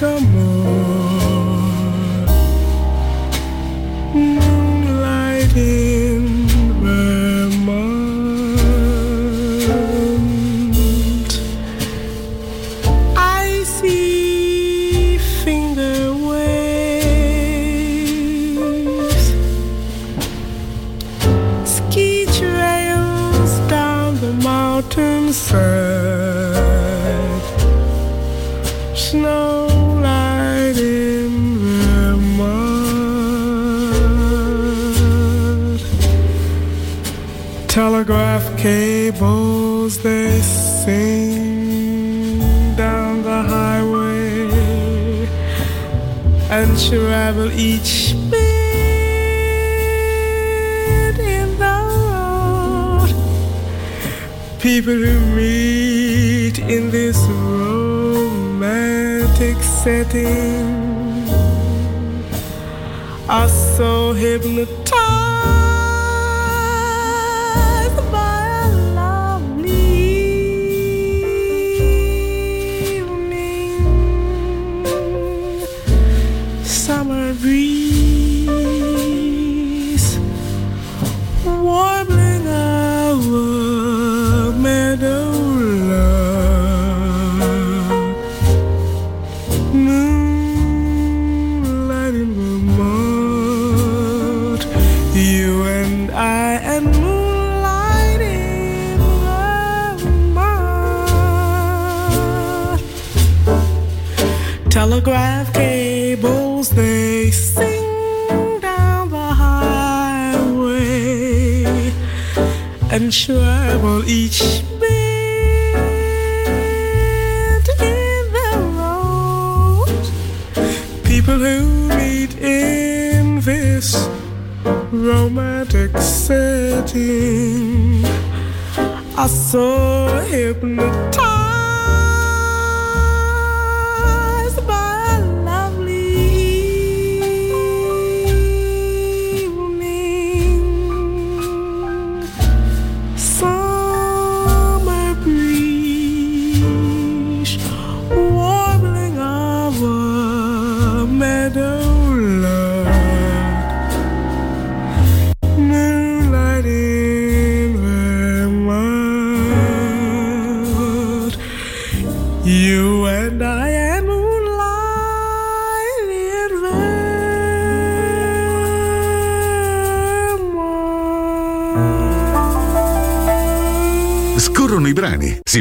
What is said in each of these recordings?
come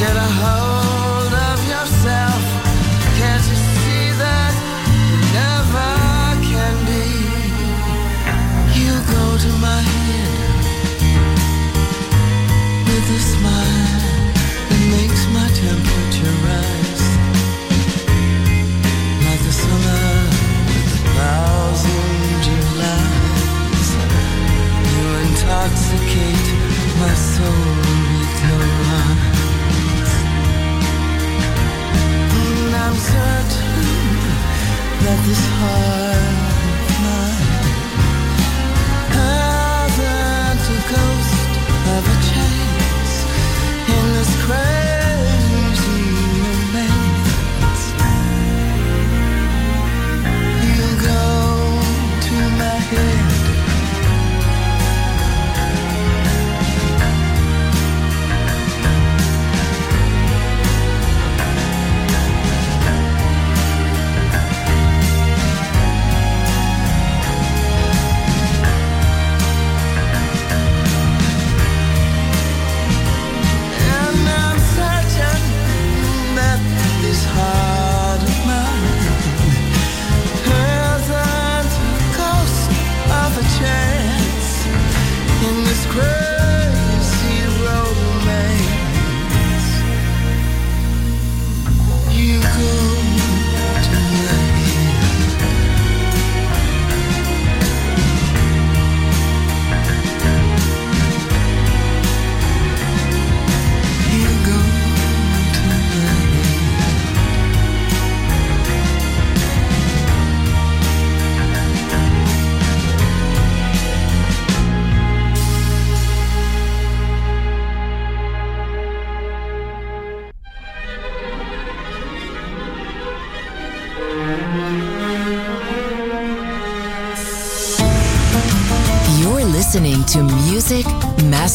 get a hold this heart.